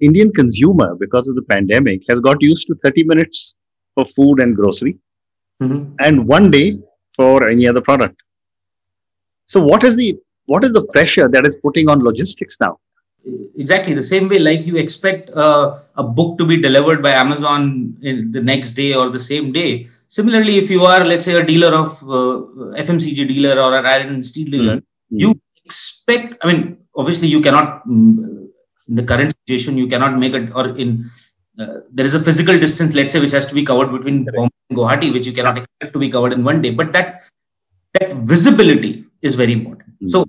Indian consumer, because of the pandemic, has got used to 30 minutes for food and grocery mm-hmm. and one day for any other product. So what is the what is the pressure that is putting on logistics now? Exactly the same way, like you expect uh, a book to be delivered by Amazon in the next day or the same day. Similarly, if you are, let's say, a dealer of uh, FMCG dealer or an iron and steel dealer, mm-hmm. you expect. I mean, obviously, you cannot mm, in the current situation you cannot make it or in uh, there is a physical distance let's say which has to be covered between Bombay and Guwahati which you cannot expect to be covered in one day. But that that visibility is very important. Mm-hmm. so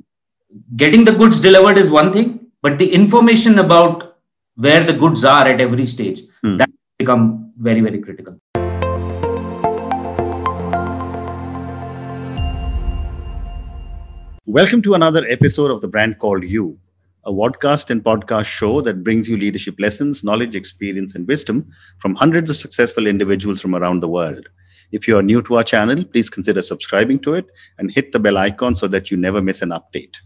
getting the goods delivered is one thing but the information about where the goods are at every stage hmm. that become very very critical. Welcome to another episode of the brand called you a podcast and podcast show that brings you leadership lessons knowledge experience and wisdom from hundreds of successful individuals from around the world if you are new to our channel please consider subscribing to it and hit the bell icon so that you never miss an update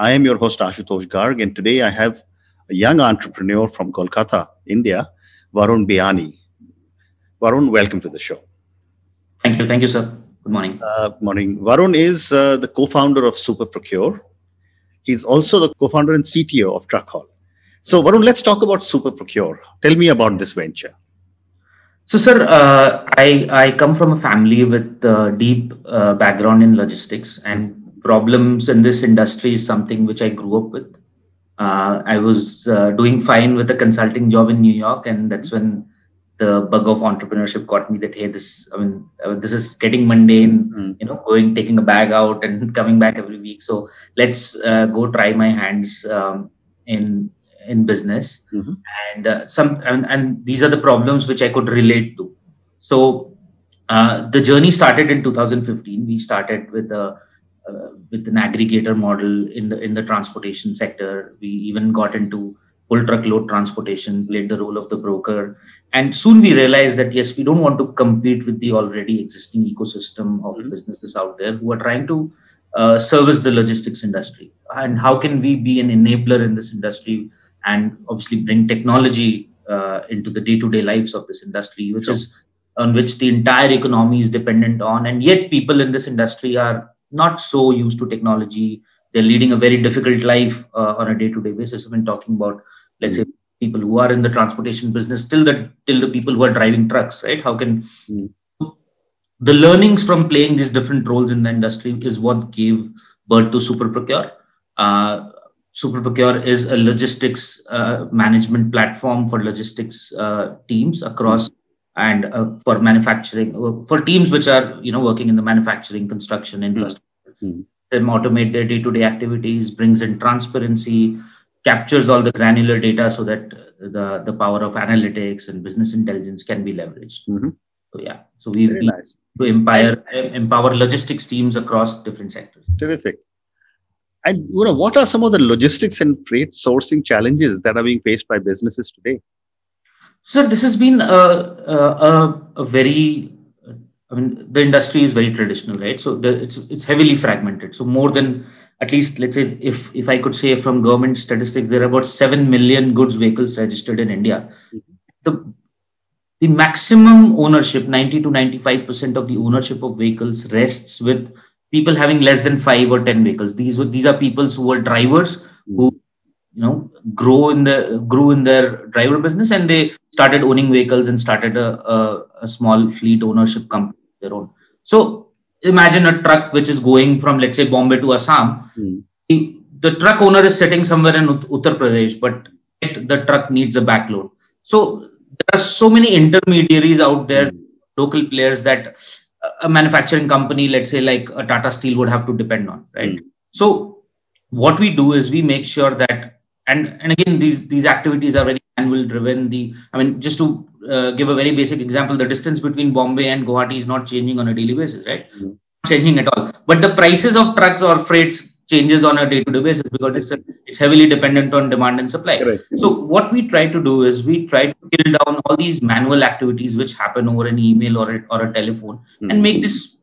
I am your host Ashutosh Garg, and today I have a young entrepreneur from Kolkata, India, Varun Biyani. Varun, welcome to the show. Thank you. Thank you, sir. Good morning. Uh, morning. Varun is uh, the co founder of Superprocure. He's also the co founder and CTO of TruckHall. So, Varun, let's talk about Superprocure. Tell me about this venture. So, sir, uh, I, I come from a family with a deep uh, background in logistics and problems in this industry is something which I grew up with. Uh, I was uh, doing fine with a consulting job in New York, and that's when the bug of entrepreneurship got me. That hey, this I mean, uh, this is getting mundane. Mm. You know, going taking a bag out and coming back every week. So let's uh, go try my hands um, in in business, mm-hmm. and uh, some and, and these are the problems which I could relate to. So uh, the journey started in 2015. We started with a uh, with an aggregator model in the in the transportation sector. We even got into full truckload transportation, played the role of the broker, and soon we realized that yes, we don't want to compete with the already existing ecosystem of mm-hmm. businesses out there who are trying to uh, service the logistics industry. And how can we be an enabler in this industry and obviously bring technology uh, into the day-to-day lives of this industry, which sure. is on which the entire economy is dependent on, and yet people in this industry are not so used to technology. They're leading a very difficult life uh, on a day-to-day basis. When talking about, let's mm. say, people who are in the transportation business, till the till the people who are driving trucks, right? How can mm. the learnings from playing these different roles in the industry is what gave birth to Superprocure. Uh, Superprocure is a logistics uh, management platform for logistics uh, teams across and uh, for manufacturing uh, for teams which are you know working in the manufacturing construction infrastructure mm-hmm. Them automate their day-to-day activities brings in transparency captures all the granular data so that the the power of analytics and business intelligence can be leveraged. Mm-hmm. so yeah. So we, nice. to empower empower logistics teams across different sectors. Terrific. And you know what are some of the logistics and freight sourcing challenges that are being faced by businesses today? So this has been a, a, a, very, I mean, the industry is very traditional, right? So the, it's it's heavily fragmented. So more than at least let's say if if I could say from government statistics, there are about seven million goods vehicles registered in India. Mm-hmm. The the maximum ownership, 90 to 95 percent of the ownership of vehicles rests with people having less than five or ten vehicles. These were these are people who are drivers mm-hmm. who you know grow in the grew in their driver business and they started owning vehicles and started a, a, a small fleet ownership company their own so imagine a truck which is going from let's say bombay to assam mm. the, the, truck owner is sitting somewhere in uttar pradesh but the truck needs a backload so there are so many intermediaries out there mm. local players that a manufacturing company let's say like a tata steel would have to depend on right mm. so what we do is we make sure that and and again these these activities are very manual driven the i mean just to uh, give a very basic example the distance between bombay and guwahati is not changing on a daily basis right mm-hmm. changing at all but the prices of trucks or freights changes on a day-to-day basis because it's, a, it's heavily dependent on demand and supply right. so what we try to do is we try to kill down all these manual activities which happen over an email or a, or a telephone mm-hmm. and make this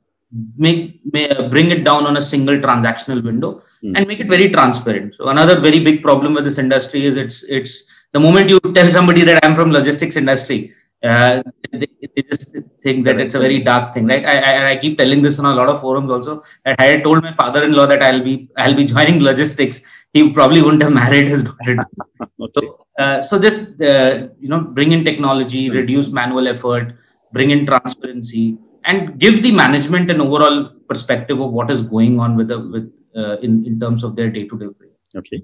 make may, uh, bring it down on a single transactional window mm. and make it very transparent so another very big problem with this industry is it's it's the moment you tell somebody that I'm from logistics industry, uh, they, they, just think that it's a very dark thing, right? I, I, I, keep telling this on a lot of forums also. That I had told my father-in-law that I'll be I'll be joining logistics, he probably wouldn't have married his daughter. okay. Uh, so just uh, you know, bring in technology, reduce manual effort, bring in transparency, and give the management an overall perspective of what is going on with the with uh, in in terms of their day-to-day. Okay,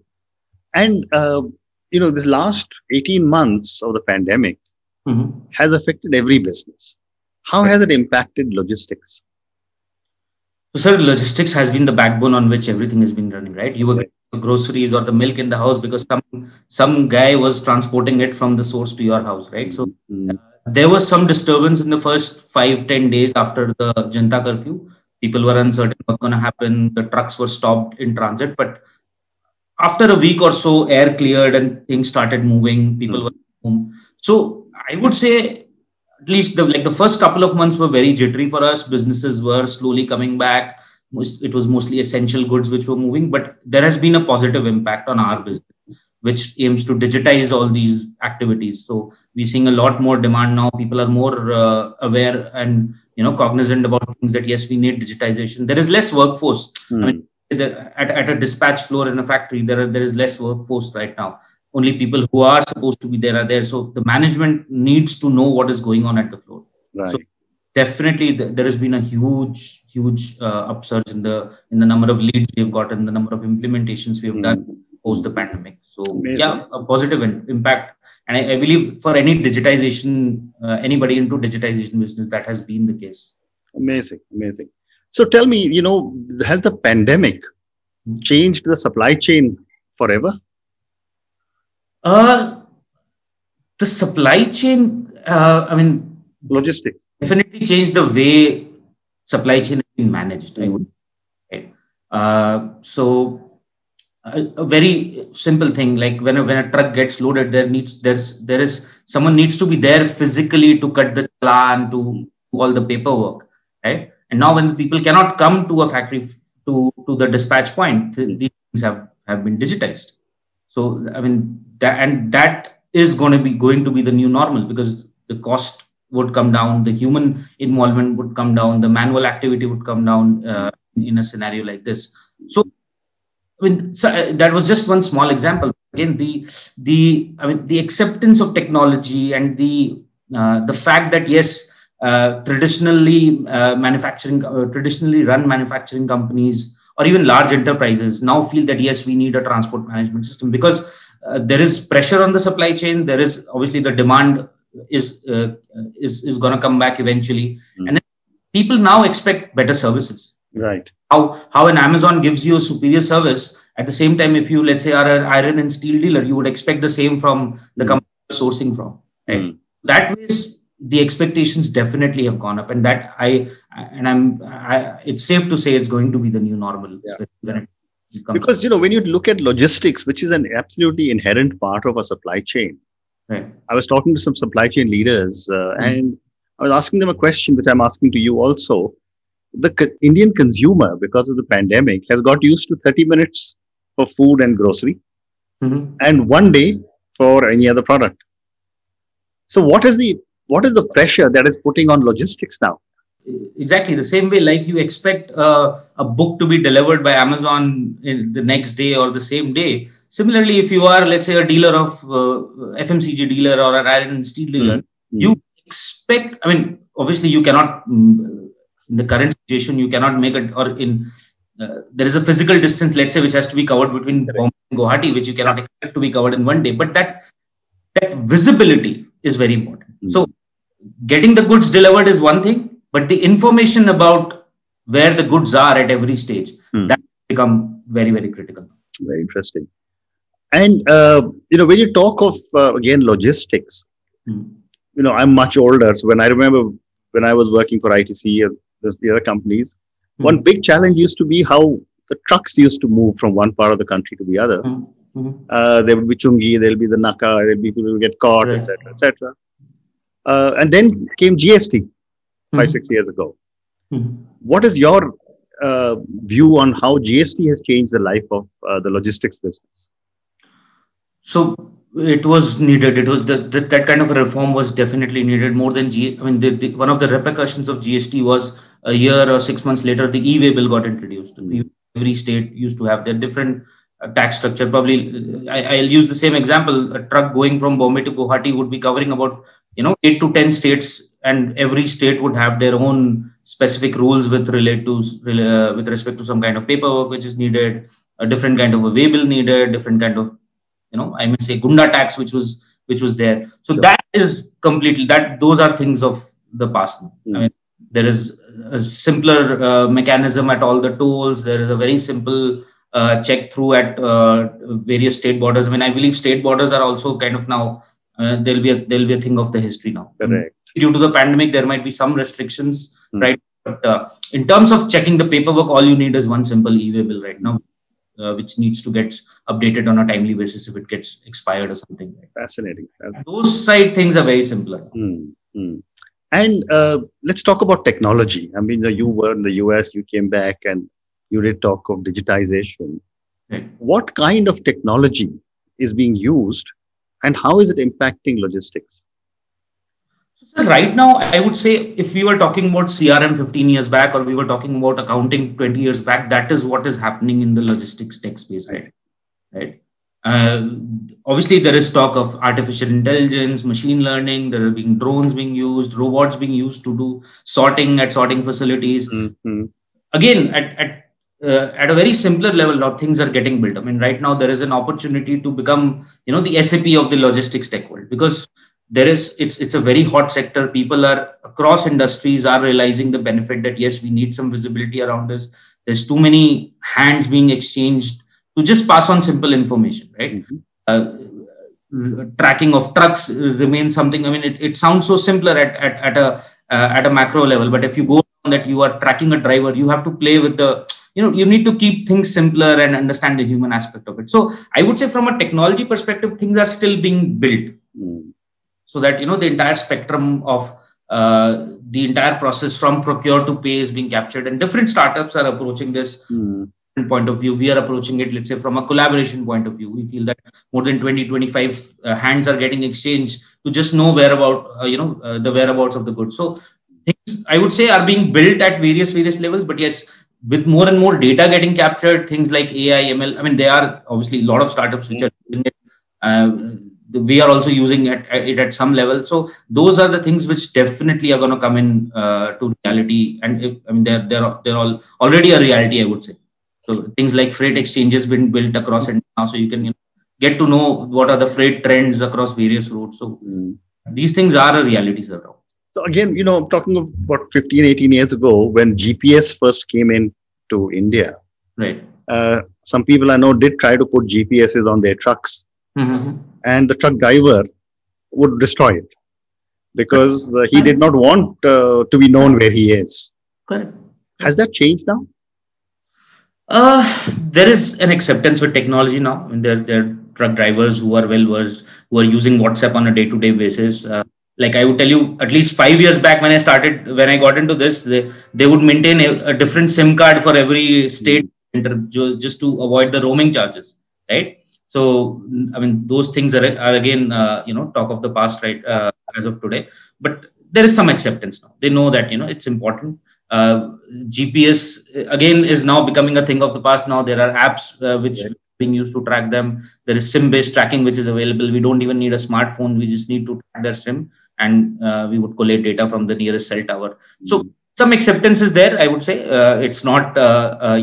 and uh, you know, this last eighteen months of the pandemic mm-hmm. has affected every business. How has it impacted logistics? So, sir, logistics has been the backbone on which everything has been running, right? You were right. groceries or the milk in the house because some some guy was transporting it from the source to your house, right? So, mm-hmm. uh, there was some disturbance in the first five ten days after the Janta curfew. People were uncertain what's going to happen. The trucks were stopped in transit, but after a week or so, air cleared and things started moving. People mm-hmm. were home. So I would say at least the like the first couple of months were very jittery for us. Businesses were slowly coming back. It was mostly essential goods which were moving, but there has been a positive impact on our business, which aims to digitize all these activities. So we're seeing a lot more demand now. People are more uh, aware and you know cognizant about things that yes, we need digitization. There is less workforce. Mm. I mean, at, at a dispatch floor in a factory, there are, there is less workforce right now. Only people who are supposed to be there are there. So the management needs to know what is going on at the floor. Right. so definitely th- there has been a huge huge uh, upsurge in the in the number of leads we have gotten the number of implementations we have mm. done post the pandemic. So Amazing. yeah a positive in- impact. And I, I, believe for any digitization uh, anybody into digitization business that has been the case. Amazing amazing so tell me you know has the pandemic changed the supply chain forever uh, the supply chain, uh, I mean, logistics definitely changed the way supply chain has been managed. I would. Right? Uh, so a, a, very simple thing like when a, when a truck gets loaded, there needs there's there is someone needs to be there physically to cut the plan to do all the paperwork, right? And now when the people cannot come to a factory to to the dispatch point, these things have have been digitized. So I mean that and that is going to be going to be the new normal because the cost would come down, the human involvement would come down, the manual activity would come down uh, in a scenario like this. So I mean so, uh, that was just one small example. Again, the the I mean the acceptance of technology and the uh, the fact that yes. Uh, traditionally uh, manufacturing uh, traditionally run manufacturing companies or even large enterprises now feel that yes we need a transport management system because uh, there is pressure on the supply chain there is obviously the demand is uh, is is going to come back eventually mm. and people now expect better services right how how an amazon gives you a superior service at the same time if you let's say are an iron and steel dealer you would expect the same from the mm. company sourcing from right mm. that way the expectations definitely have gone up and that i and i'm I, it's safe to say it's going to be the new normal yeah. because you know when you look at logistics which is an absolutely inherent part of a supply chain right. i was talking to some supply chain leaders uh, mm-hmm. and i was asking them a question which i'm asking to you also the co- indian consumer because of the pandemic has got used to 30 minutes for food and grocery mm-hmm. and one day for any other product so what is the what is the pressure that is putting on logistics now? Exactly the same way, like you expect uh, a book to be delivered by Amazon in the next day or the same day. Similarly, if you are, let's say, a dealer of uh, FMCG dealer or an iron and steel dealer, mm-hmm. you expect. I mean, obviously, you cannot mm, in the current situation you cannot make it or in uh, there is a physical distance, let's say, which has to be covered between Bombay and Guwahati, which you cannot expect to be covered in one day. But that that visibility is very important. Mm-hmm. So getting the goods delivered is one thing, but the information about where the goods are at every stage hmm. that become very very critical. Very interesting. And uh, you know when you talk of uh, again logistics, hmm. you know I'm much older, so when I remember when I was working for ITC and the other companies, hmm. one big challenge used to be how the trucks used to move from one part of the country to the other. Mm-hmm. Uh, there would be chungi, there'll be the naka, there'll be people who get caught, etc., right. etc. Et uh, and then came GST 5 mm-hmm. six years ago. Mm-hmm. What is your uh, view on how GST has changed the life of uh, the logistics business? So it was needed. It was the, the, that kind of a reform was definitely needed more than G. I mean, the, the, one of the repercussions of GST was a year or six months later, the e-way bill got introduced. Mm. Every state used to have their different tax structure. Probably, I, will use the same example. A truck going from Bombay to Guwahati would be covering about you know eight to ten states, and every state would have their own specific rules with relate to uh, with respect to some kind of paperwork which is needed, a different kind of a way bill needed, different kind of you know i may say gunda tax which was which was there so sure. that is completely that those are things of the past mm. i mean there is a simpler uh, mechanism at all the tolls there is a very simple uh, check through at uh, various state borders i mean i believe state borders are also kind of now uh, there'll be a there'll be a thing of the history now correct due to the pandemic there might be some restrictions mm. right but uh, in terms of checking the paperwork all you need is one simple e-way bill right now uh, which needs to get updated on a timely basis if it gets expired or something. Fascinating. Those side things are very simpler. Mm-hmm. And uh, let's talk about technology. I mean, you were in the US, you came back, and you did talk of digitization. Right. What kind of technology is being used, and how is it impacting logistics? So right now, I would say if we were talking about CRM 15 years back or we were talking about accounting 20 years back, that is what is happening in the logistics tech space, right? Right. Uh, obviously, there is talk of artificial intelligence, machine learning. There are being drones being used, robots being used to do sorting at sorting facilities. Mm-hmm. Again, at at uh, at a very simpler level, now things are getting built. I mean, right now there is an opportunity to become, you know, the SAP of the logistics tech world because there is it's it's a very hot sector people are across industries are realizing the benefit that yes we need some visibility around this there's too many hands being exchanged to just pass on simple information right mm-hmm. uh, tracking of trucks remains something i mean it, it sounds so simpler at, at, at a uh, at a macro level but if you go on that you are tracking a driver you have to play with the you know you need to keep things simpler and understand the human aspect of it. So i would say from a technology perspective things are still being built. Mm so that you know the entire spectrum of uh, the entire process from procure to pay is being captured and different startups are approaching this mm. point of view. We are approaching it let's say from a collaboration point of view. We feel that more than 20 25 uh, hands are getting exchanged to just know whereabout uh, you know uh, the whereabouts of the goods. So things i would say are being built at various various levels but yes with more and more data getting captured things like ai ml i mean there are obviously a lot of startups which are doing it. Uh, we are also using it, it at some level. So those are the things which definitely are going to come in uh, to reality. And if, i mean they're they're they're all already a reality i would say. So things like freight exchanges been built across and now so you can you know, get to know what are the freight trends across various routes. So mm. these things are a reality sir so again you know I'm talking about 15 18 years ago when gps first came in to india right uh, some people i know did try to put gps's on their trucks mm-hmm. and the truck driver would destroy it because uh, he did not want uh, to be known where he is. Correct. Has that changed now? Uh, there is an acceptance with technology now. I mean, there, there are truck drivers who are well versed, who are using WhatsApp on a day to day basis. Uh, like I would tell you, at least five years back when I started, when I got into this, they, they would maintain a, a different SIM card for every state just to avoid the roaming charges, right? so i mean those things are, are again uh, you know talk of the past right uh, as of today but there is some acceptance now they know that you know it's important uh, gps again is now becoming a thing of the past now there are apps uh, which yeah. Being used to track them there is sim based tracking which is available we don't even need a smartphone we just need to track their sim and uh, we would collate data from the nearest cell tower mm-hmm. so some acceptance is there i would say uh, it's not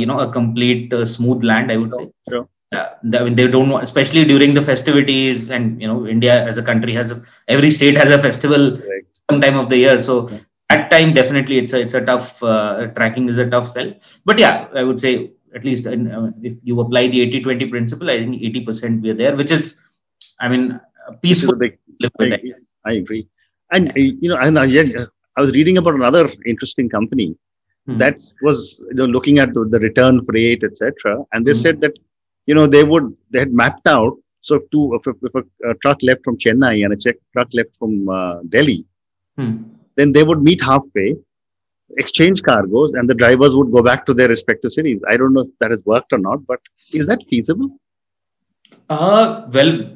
you know a complete smooth land i would sure, say sure yeah, I mean, they don't want, especially during the festivities, and you know, India as a country has a, every state has a festival right. some time of the year. So yeah. at time, definitely, it's a it's a tough uh, tracking is a tough sell. But yeah, I would say at least in, uh, if you apply the 80-20 principle, I think 80% we're there, which is, I mean, peaceful. Big, I, I, agree, and yeah. you know, and uh, I was reading about another interesting company hmm. that was you know looking at the, the return rate, etc., and they hmm. said that you know, they would they had mapped out. So two, if, if a, a, truck left from Chennai and a truck left from uh, Delhi, hmm. then they would meet halfway, exchange cargoes, and the drivers would go back to their respective cities. I don't know if that has worked or not, but is that feasible? Uh, well,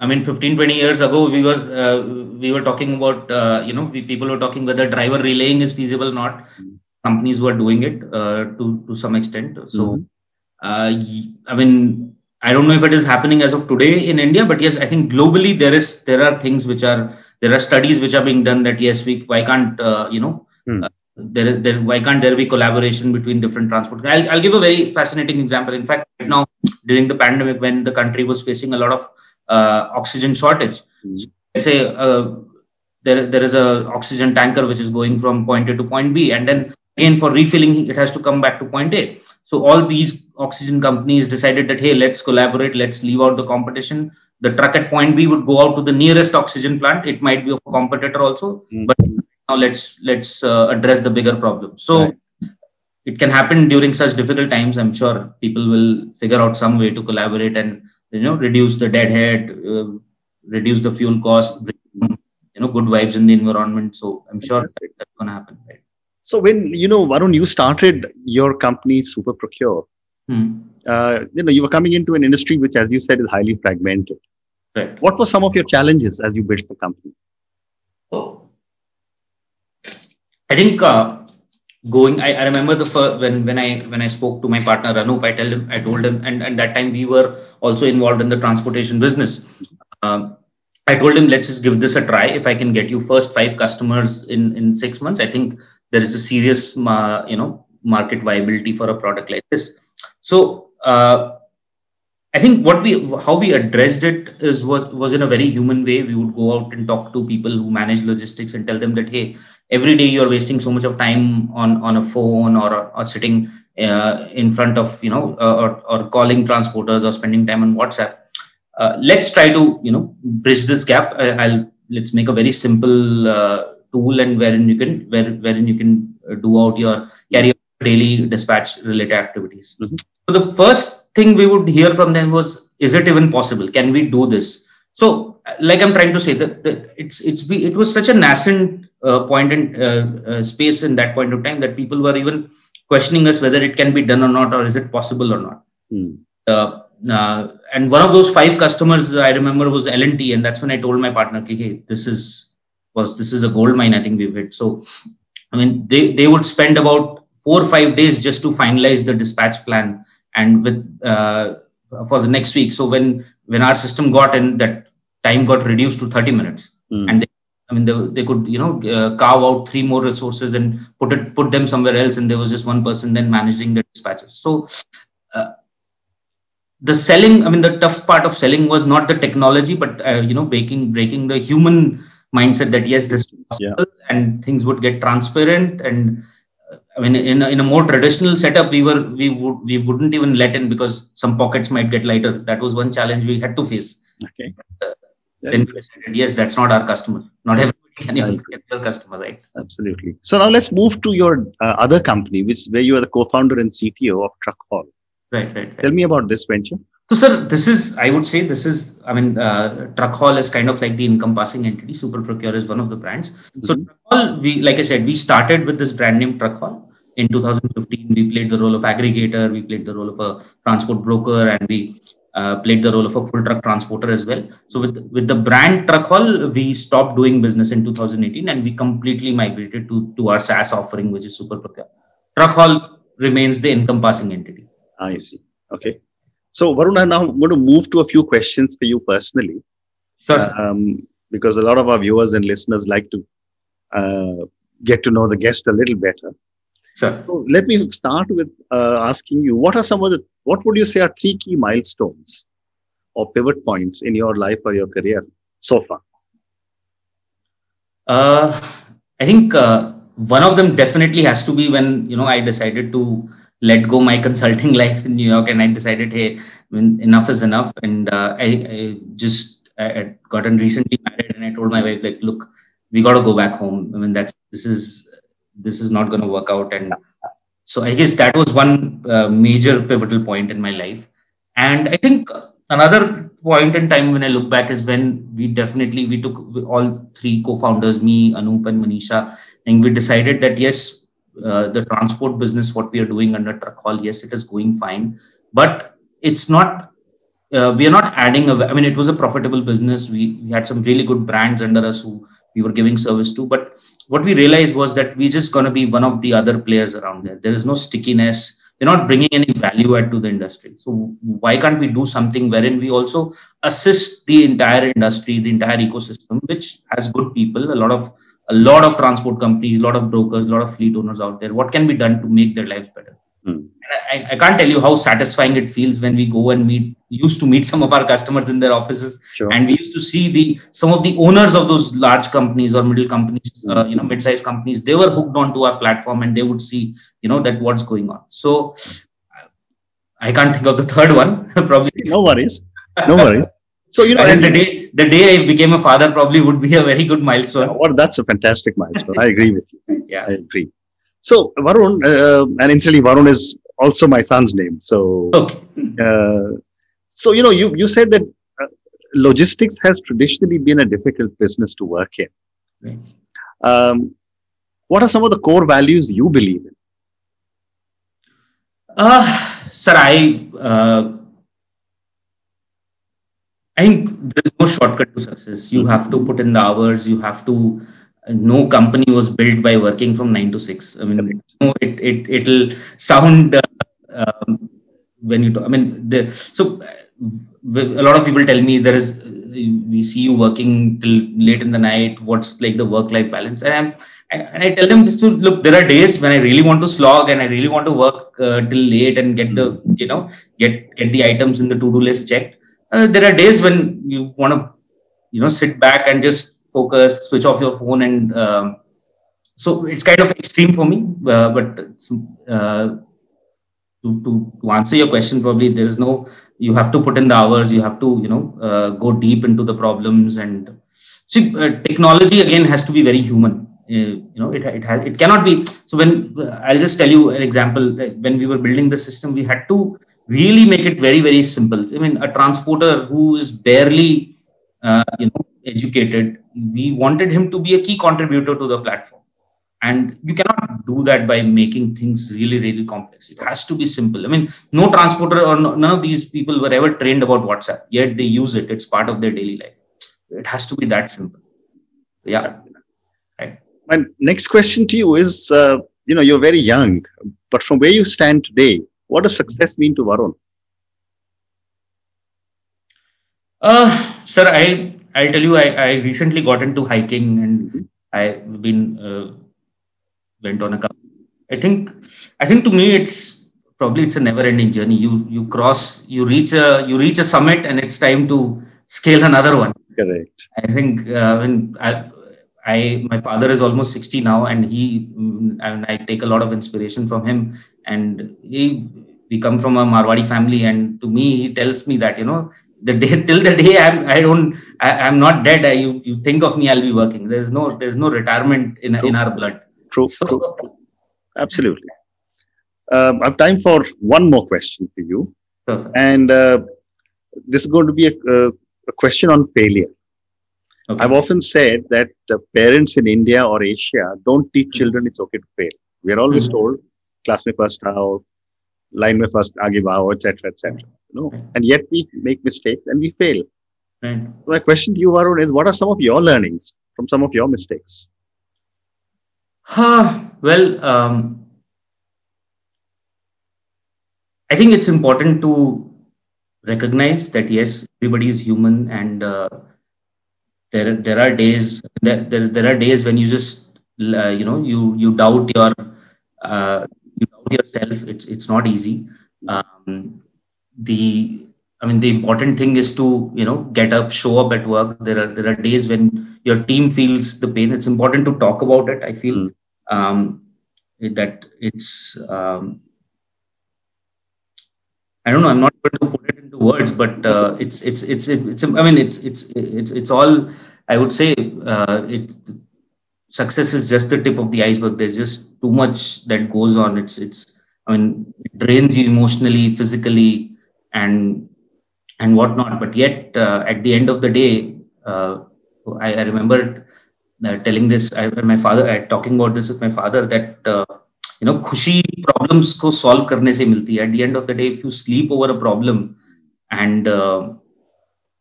I mean, 15, 20 years ago, we were uh, we were talking about uh, you know we, people were talking whether driver relaying is feasible or not. Mm-hmm. Companies were doing it uh, to to some extent. So, mm-hmm. I mean, I don't know if it is happening as of today in India, but yes, I think globally there is there are things which are there are studies which are being done that yes, we why can't you know. Mm there, there why can't there be collaboration between different transport I'll, I'll give a very fascinating example. In fact right now during the pandemic when the country was facing a lot of uh, oxygen shortage mm-hmm. so let's say uh, there, there is a oxygen tanker which is going from point a to point b and then again for refilling it has to come back to point a. So all these oxygen companies decided that hey let's collaborate let's leave out the competition. The truck at point b would go out to the nearest oxygen plant. It might be a competitor also mm-hmm. but now let's let's uh, address the bigger problem. So right. it can happen during such difficult times i'm sure people will figure out some way to collaborate and you know reduce the deadhead uh, reduce the fuel cost you know good vibes in the environment. So i'm sure that's going to happen right? So when you know varun you started your company superprocure. Hmm. uh, you know you were coming into an industry which as you said is highly fragmented. Right. What were some of your challenges as you built the company? Oh I think uh, going. I, I, remember the first when when I when I spoke to my partner Anup, I told him I told him, and and that time we were also involved in the transportation business. Um, I told him, let's just give this a try. If I can get you first five customers in in six months, I think there is a serious uh, you know market viability for a product like this. So. Uh, I think what we how we addressed it is was was in a very human way. We would go out and talk to people who manage logistics and tell them that hey, every day you're wasting so much of time on on a phone or or sitting uh, in front of you know uh, or or calling transporters or spending time on WhatsApp. Uh, let's try to you know bridge this gap. I, will let's make a very simple uh, tool and wherein you can where wherein you can do out your carry daily dispatch related activities. Mm-hmm. So the first thing we would hear from them was, is it even possible? Can we do this? So, like I'm trying to say that, that it's it's be, it was such a nascent uh, point in uh, uh, space in that point of time that people were even questioning us whether it can be done or not, or is it possible or not. Uh, and one of those five customers I remember was L&T, and that's when I told my partner, "Hey, this is was this is a gold mine. I think we've hit." So, I mean, they they would spend about four or five days just to finalize the dispatch plan and with uh, for the next week. So when when our system got in, that time got reduced to 30 minutes, mm. and they, I mean they, they could you know uh, carve out three more resources and put it put them somewhere else, and there was just one person then managing the dispatches. So. Uh, the selling i mean the tough part of selling was not the technology but uh, you know breaking breaking the human mindset that yes this yeah. and things would get transparent and I mean, in a, in a more traditional setup, we were we would we wouldn't even let in because some pockets might get lighter. That was one challenge we had to face. Okay. Yes, that's not our customer. Not everybody can even get your customer, right? Absolutely. So now let's move to your uh, other company, which where you are the co-founder and CTO of Truck Haul. Right, right, right. Tell me about this venture. So, sir, this is, I would say, this is, I mean, uh, TruckHall is kind of like the encompassing entity. Superprocure is one of the brands. Mm-hmm. So, Truck Haul, we, like I said, we started with this brand name TruckHall. In 2015, we played the role of aggregator, we played the role of a transport broker, and we uh, played the role of a full truck transporter as well. So, with with the brand TruckHall, we stopped doing business in 2018, and we completely migrated to to our SaaS offering, which is Superprocure. Truck Haul remains the encompassing entity. I see. Okay. So, Varun, now I'm going to move to a few questions for you personally. Sure. Um, because a lot of our viewers and listeners like to uh, get to know the guest a little better. Sure. So let me start with uh, asking you what are some of the, what would you say are three key milestones or pivot points in your life or your career so far? Uh, I think uh, one of them definitely has to be when, you know, I decided to let go my consulting life in New York, and I decided, hey, I mean, enough is enough. And uh, I, I, just I had gotten recently married, and I told my wife, like, look, we got to go back home. I mean, that's this is this is not going to work out, and so I guess that was one uh, major pivotal point in my life. And I think another point in time when I look back is when we definitely we took all three co-founders, me, Anup, and Manisha, and we decided that yes, uh, the transport business, what we are doing under TruckHall, yes, it is going fine, but it's not uh, we are not adding a, I mean, it was a profitable business. We, we had some really good brands under us who we were giving service to. But what we realized was that we're just going to be one of the other players around there. There is no stickiness. We're not bringing any value add to the industry. So why can't we do something wherein we also assist the entire industry, the entire ecosystem, which has good people, a lot of a lot of transport companies, a lot of brokers, a lot of fleet owners out there. What can be done to make their lives better? I, I, can't tell you how satisfying it feels when we go and meet used to meet some of our customers in their offices. Sure. and we used to see the some of the owners of those large companies or middle companies uh, you know mid-sized companies they were hooked onto our platform and they would see you know that what's going on. So i can't think of the third one probably. No worries. No worries. So you know the day the day i became a father probably would be a very good milestone. Well, that's a fantastic milestone. I agree with you. Yeah. I agree so Varun, uh, and incidentally, Varun is also my son's name. So, okay. uh, so you know, you you said that uh, logistics has traditionally been a difficult business to work in. Right. Um, what are some of the core values you believe in? Uh, sir, I uh, I think there's no shortcut to success. You have to put in the hours. You have to no company was built by working from nine to six. I mean, no, it it it'll sound uh, um, when you talk, I mean, the, so a lot of people tell me there is we see you working till late in the night. What's like the work life balance? And I'm and I tell them this to look. There are days when I really want to slog and I really want to work uh, till late and get the you know get get the items in the to do list checked. Uh, there are days when you want to you know sit back and just focus, switch off your phone, and um, so it's kind of extreme for me. Uh, but uh, to, to, answer your question, probably there is no. You have to put in the hours. You have to you know uh, go deep into the problems and see. Uh, technology again has to be very human. Uh, you know, it it has it cannot be. So when I'll just tell you an example. When we were building the system, we had to really make it very very simple. I mean, a transporter who is barely uh, you know educated. We wanted him to be a key contributor to the platform. And you cannot do that by making things really really complex. It has to be simple. I mean no transporter or no, none of these people were ever trained about whatsapp yet they use it. It's part of their daily life. It has to be that simple. Yeah. Right. My next question to you is uh, you know you're very young but from where you stand today what does success mean to varun? Uh, sir i I'll tell you, I, I recently got into hiking and I've been uh, went on a couple. I think I think to me it's probably it's a never-ending journey. You you cross, you reach a you reach a summit, and it's time to scale another one. Correct. I think uh, when I, I my father is almost 60 now, and he and I take a lot of inspiration from him. And he we come from a Marwadi family, and to me, he tells me that you know the day till the day I'm I don't I, am not dead. I, you you think of me, I'll be working. There's no there's no retirement in true. in our blood. True, so, true. Absolutely. Um, I have time for one more question for you, sure, and uh, this is going to be a, uh, a question on failure. Okay. I've often said that uh, parents in India or Asia don't teach mm-hmm. children it's okay to fail. We are always mm-hmm. told, class me first out, line me first, aage bao, etc., etc. No, and yet we make mistakes and we fail. Right. So my question to you, Varun, is what are some of your learnings from some of your mistakes? Huh, well, um, I think it's important to recognize that yes, everybody is human, and uh, there there are days there, there, there are days when you just uh, you know you you doubt your uh, you yourself. It's it's not easy. Um, the I mean, the important thing is to you know get up, show up at work. There are there are days when your team feels the pain. It's important to talk about it. I feel mm. um, that it's um, I don't know. I'm not going to put it into words, but uh, it's, it's it's it's I mean it's it's it's it's all I would say. Uh, it success is just the tip of the iceberg. There's just too much that goes on. It's it's I mean it drains you emotionally, physically and and whatnot. But yet, uh, at the end of the day, uh, I, I, remember uh, telling this. I, my father, I, talking about this with my father that uh, you know, खुशी problems को solve करने से मिलती है. At the end of the day, if you sleep over a problem, and uh,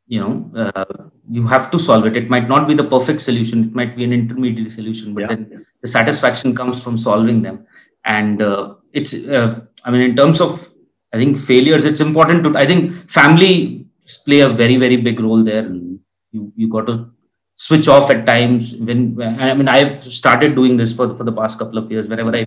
you know uh, you have to solve it. It might not be the perfect solution. It might be an intermediate solution but yeah. then the satisfaction comes from solving them. And uh, it's uh, i mean in terms of i think failures it's important to i think family play a very very big role there. Mm-hmm. you you got to switch off at times when i mean i've started doing this for, for the past couple of years. Whenever i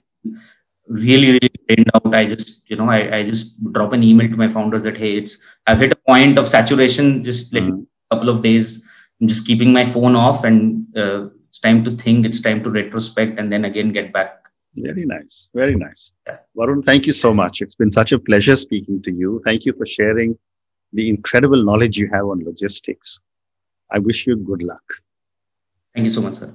really really drained out. I just you know I, I just drop an email to my founders that hey it's i've hit a point of saturation. Just let mm-hmm. a couple of days. I'm just keeping my phone off and uh, it's time to think it's time to retrospect and then again get back. Very nice. Very nice. Yeah. varun thank you so much. It's been such a pleasure speaking to you. Thank you for sharing the incredible knowledge you have on logistics. I wish you good luck. Thank you so much sir